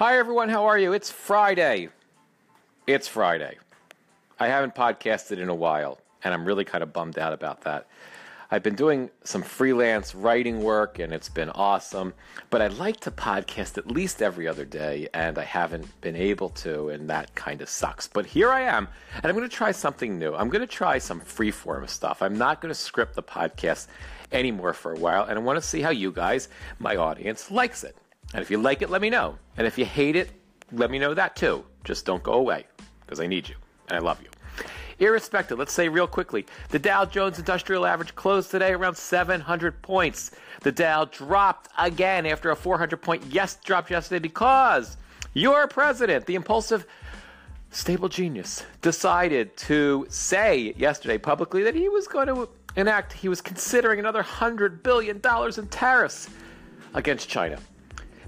Hi, everyone. How are you? It's Friday. It's Friday. I haven't podcasted in a while, and I'm really kind of bummed out about that. I've been doing some freelance writing work, and it's been awesome, but I'd like to podcast at least every other day, and I haven't been able to, and that kind of sucks. But here I am, and I'm going to try something new. I'm going to try some freeform stuff. I'm not going to script the podcast anymore for a while, and I want to see how you guys, my audience, likes it. And if you like it, let me know. And if you hate it, let me know that too. Just don't go away because I need you and I love you. Irrespective, let's say real quickly the Dow Jones Industrial Average closed today around 700 points. The Dow dropped again after a 400 point yes drop yesterday because your president, the impulsive stable genius, decided to say yesterday publicly that he was going to enact, he was considering another $100 billion in tariffs against China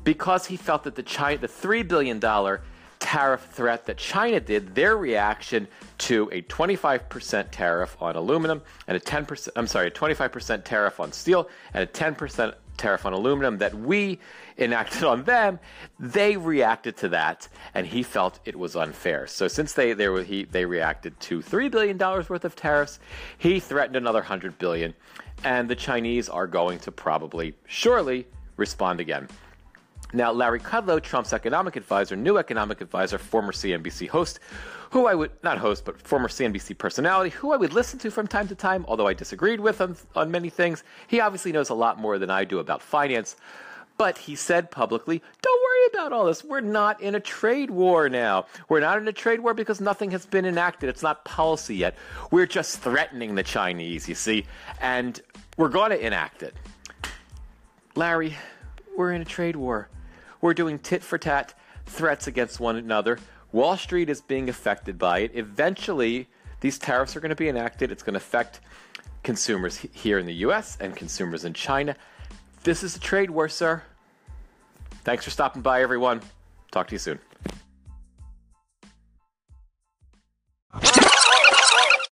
because he felt that the China, the three billion dollar tariff threat that China did, their reaction to a 25% tariff on aluminum and a 10%, I'm sorry, a 25% tariff on steel and a 10% tariff on aluminum that we enacted on them, they reacted to that, and he felt it was unfair. So since they they he they reacted to three billion dollars worth of tariffs, he threatened another hundred billion, and the Chinese are going to probably surely respond again. Now, Larry Kudlow, Trump's economic advisor, new economic advisor, former CNBC host, who I would, not host, but former CNBC personality, who I would listen to from time to time, although I disagreed with him on many things. He obviously knows a lot more than I do about finance. But he said publicly, don't worry about all this. We're not in a trade war now. We're not in a trade war because nothing has been enacted. It's not policy yet. We're just threatening the Chinese, you see, and we're going to enact it. Larry, we're in a trade war. We're doing tit for tat threats against one another. Wall Street is being affected by it. Eventually, these tariffs are going to be enacted. It's going to affect consumers here in the US and consumers in China. This is a trade war, sir. Thanks for stopping by, everyone. Talk to you soon.